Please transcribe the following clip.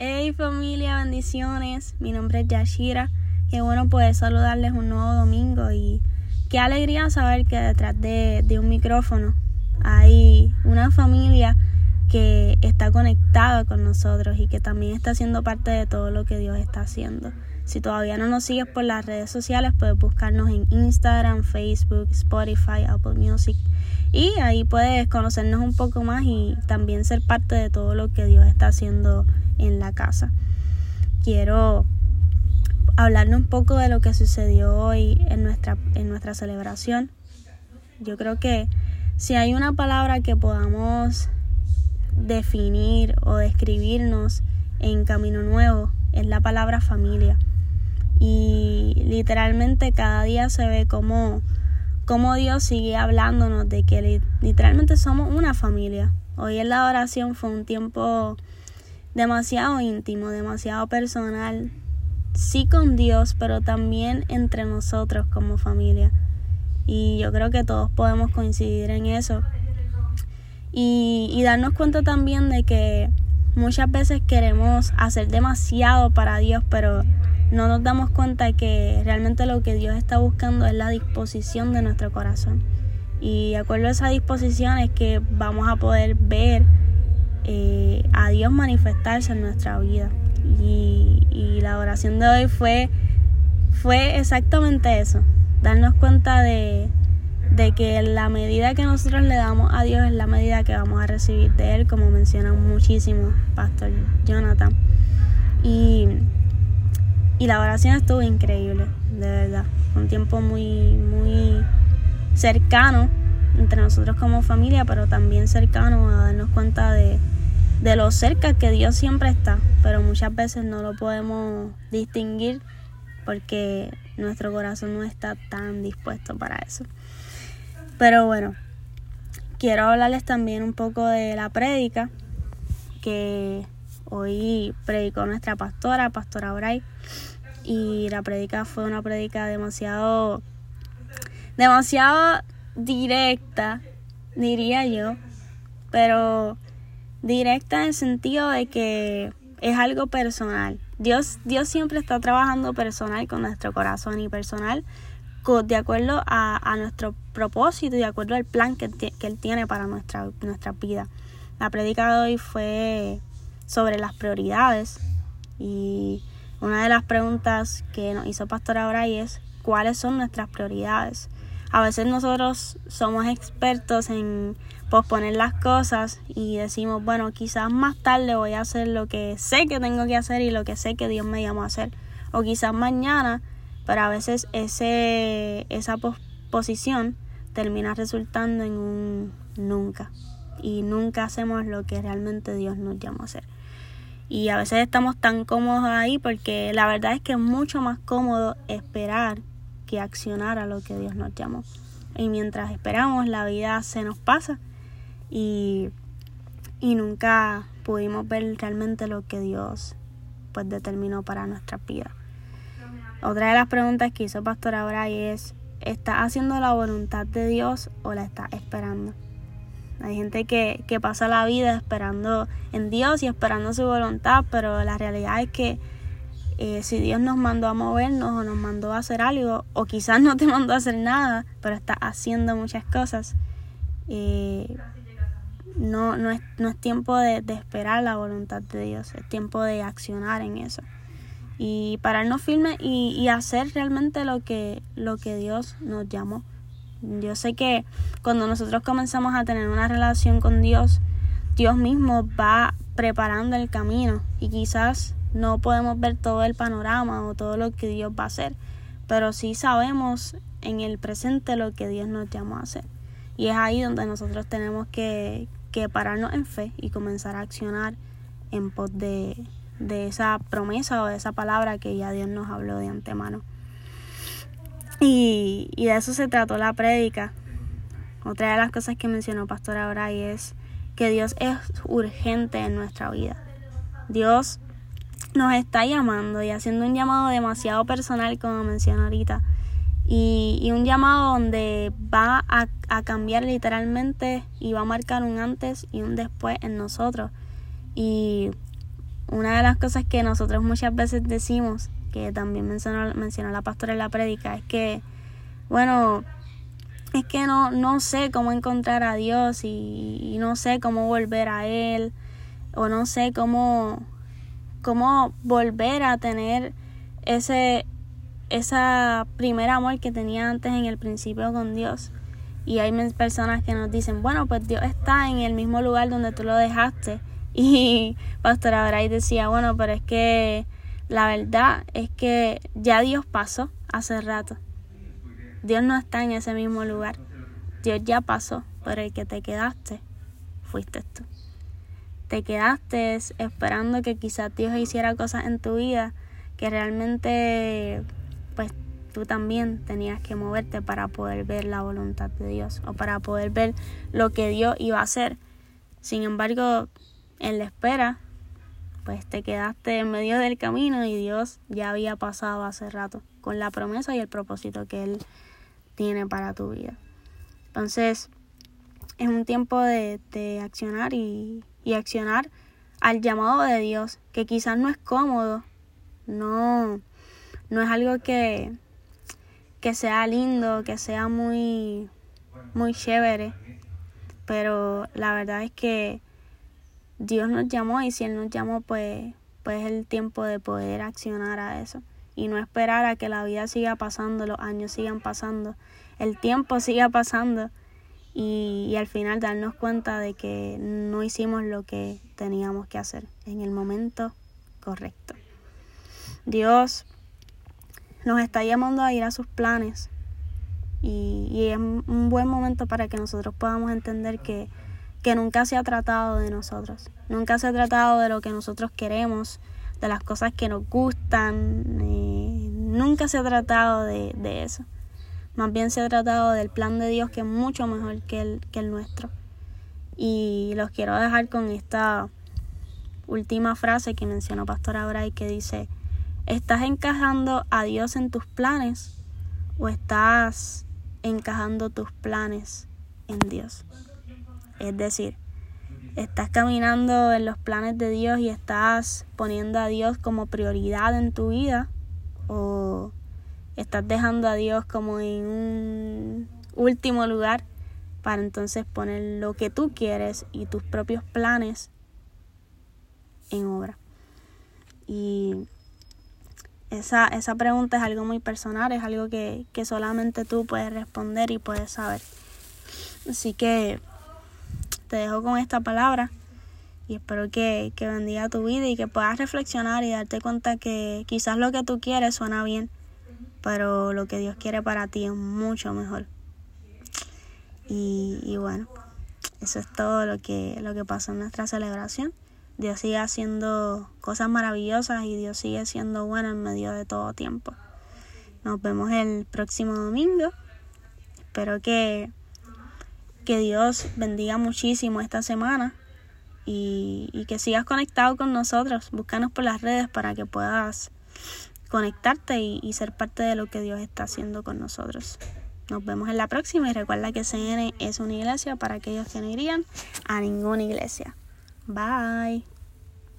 Hey familia, bendiciones. Mi nombre es Yashira. Qué bueno poder saludarles un nuevo domingo y qué alegría saber que detrás de, un micrófono hay una familia que está conectada con nosotros y que también está siendo parte de todo lo que Dios está haciendo. Si todavía no nos sigues por las redes sociales, puedes buscarnos en Instagram, Facebook, Spotify, Apple Music. Y ahí puedes conocernos un poco más y también ser parte de todo lo que Dios está haciendo en la casa. Quiero hablarle un poco de lo que sucedió hoy en nuestra, en nuestra celebración. Yo creo que si hay una palabra que podamos definir o describirnos en Camino Nuevo, es la palabra familia. Y literalmente cada día se ve como, como Dios sigue hablándonos de que literalmente somos una familia. Hoy en la oración fue un tiempo demasiado íntimo, demasiado personal, sí con Dios, pero también entre nosotros como familia. Y yo creo que todos podemos coincidir en eso. Y, y darnos cuenta también de que muchas veces queremos hacer demasiado para Dios, pero no nos damos cuenta que realmente lo que Dios está buscando es la disposición de nuestro corazón. Y de acuerdo a esa disposición es que vamos a poder ver eh, a Dios manifestarse en nuestra vida. Y, y, la oración de hoy fue, fue exactamente eso, darnos cuenta de, de que la medida que nosotros le damos a Dios es la medida que vamos a recibir de Él, como menciona muchísimo Pastor Jonathan. Y, y la oración estuvo increíble, de verdad. Un tiempo muy, muy cercano entre nosotros como familia, pero también cercano a darnos cuenta de, de lo cerca que Dios siempre está, pero muchas veces no lo podemos distinguir porque nuestro corazón no está tan dispuesto para eso. Pero bueno, quiero hablarles también un poco de la prédica que hoy predicó nuestra pastora, Pastora Bray. Y la prédica fue una prédica demasiado, demasiado directa, diría yo. Pero directa en el sentido de que es algo personal. Dios, Dios siempre está trabajando personal con nuestro corazón y personal de acuerdo a, nuestro propósito y de acuerdo al plan que, que Él tiene para nuestra, nuestra vida. La predica de hoy fue sobre las prioridades y una de las preguntas que nos hizo Pastora Bray es cuáles son nuestras prioridades. A veces nosotros somos expertos en posponer las cosas y decimos, bueno, quizás más tarde voy a hacer lo que sé que tengo que hacer y lo que sé que Dios me llamó a hacer. O quizás mañana pero a veces esa posición termina resultando en un nunca. Y nunca hacemos lo que realmente Dios nos llamó a hacer. Y a veces estamos tan cómodos ahí porque la verdad es que es mucho más cómodo esperar que accionar a lo que Dios nos llamó. Y mientras esperamos, la vida se nos pasa y, y nunca pudimos ver realmente lo que Dios pues determinó para nuestra vida. Otra de las preguntas que hizo Pastora Bray es, ¿estás haciendo la voluntad de Dios o la estás esperando? Hay gente que, que pasa la vida esperando en Dios y esperando su voluntad, pero la realidad es que eh, si Dios nos mandó a movernos o nos mandó a hacer algo, o quizás no te mandó a hacer nada, pero está haciendo muchas cosas, eh, no, no, es, no es tiempo de, de esperar la voluntad de Dios, es tiempo de accionar en eso y pararnos firmes y, y hacer realmente lo que, lo que Dios nos llamó. Yo sé que cuando nosotros comenzamos a tener una relación con Dios, Dios mismo va preparando el camino y quizás no podemos ver todo el panorama o todo lo que Dios va a hacer, pero sí sabemos en el presente lo que Dios nos llamó a hacer. Y es ahí donde nosotros tenemos que, que pararnos en fe y comenzar a accionar en pos de, de esa promesa o de esa palabra que ya Dios nos habló de antemano. Y, de eso se trató la prédica. Otra de las cosas que mencionó Pastor Bray es que Dios es urgente en nuestra vida. Dios nos está llamando y haciendo un llamado demasiado personal, como mencioné ahorita. Y, y un llamado donde va a, a, cambiar literalmente y va a marcar un antes y un después en nosotros. Y una de las cosas que nosotros muchas veces decimos, que también mencionó, mencionó la pastora en la prédica, es que, bueno, es que no, no sé cómo encontrar a Dios y, no sé cómo volver a Él, o no sé cómo, cómo volver a tener ese, esa primer amor que tenía antes en el principio con Dios. Y hay personas que nos dicen, bueno, pues Dios está en el mismo lugar donde tú lo dejaste. Y Pastora Bray decía, bueno, pero es que la verdad es que ya Dios pasó hace rato. Dios no está en ese mismo lugar. Dios ya pasó, pero el que te quedaste fuiste tú. Te quedaste esperando que quizás Dios hiciera cosas en tu vida que realmente pues tú también tenías que moverte para poder ver la voluntad de Dios o para poder ver lo que Dios iba a hacer. Sin embargo, en la espera, pues te quedaste en medio del camino y Dios ya había pasado hace rato con la promesa y el propósito que Él tiene para tu vida. Entonces, es un tiempo de, de accionar y, y accionar al llamado de Dios, que quizás no es cómodo, no, no es algo que, que sea lindo, que sea muy, muy chévere. Pero la verdad es que Dios nos llamó y si Él nos llamó, pues, pues es el tiempo de poder accionar a eso. Y no esperar a que la vida siga pasando, los años sigan pasando, el tiempo siga pasando y, y al final darnos cuenta de que no hicimos lo que teníamos que hacer en el momento correcto. Dios nos está llamando a ir a sus planes y, es un buen momento para que nosotros podamos entender que, que nunca se ha tratado de nosotros, nunca se ha tratado de lo que nosotros queremos, de las cosas que nos gustan, nunca se ha tratado de, eso. Más bien se ha tratado del plan de Dios que es mucho mejor que el, que el nuestro. Y los quiero dejar con esta última frase que mencionó Pastor Bray que dice, ¿Estás encajando a Dios en tus planes o estás encajando tus planes en Dios? Es decir, ¿estás caminando en los planes de Dios y estás poniendo a Dios como prioridad en tu vida? ¿O estás dejando a Dios como en un último lugar para entonces poner lo que tú quieres y tus propios planes en obra? Y esa, esa pregunta es algo muy personal, es algo que, que solamente tú puedes responder y puedes saber. Así que te dejo con esta palabra y espero que, que bendiga tu vida y que puedas reflexionar y darte cuenta que quizás lo que tú quieres suena bien, pero lo que Dios quiere para ti es mucho mejor. Y, y bueno, eso es todo lo que, lo que pasó en nuestra celebración. Dios sigue haciendo cosas maravillosas y Dios sigue siendo bueno en medio de todo tiempo. Nos vemos el próximo domingo. Espero que, que Dios bendiga muchísimo esta semana y, que sigas conectado con nosotros. Búscanos por las redes para que puedas conectarte y, y, ser parte de lo que Dios está haciendo con nosotros. Nos vemos en la próxima y recuerda que CN es una iglesia para aquellos que no irían a ninguna iglesia. Bye.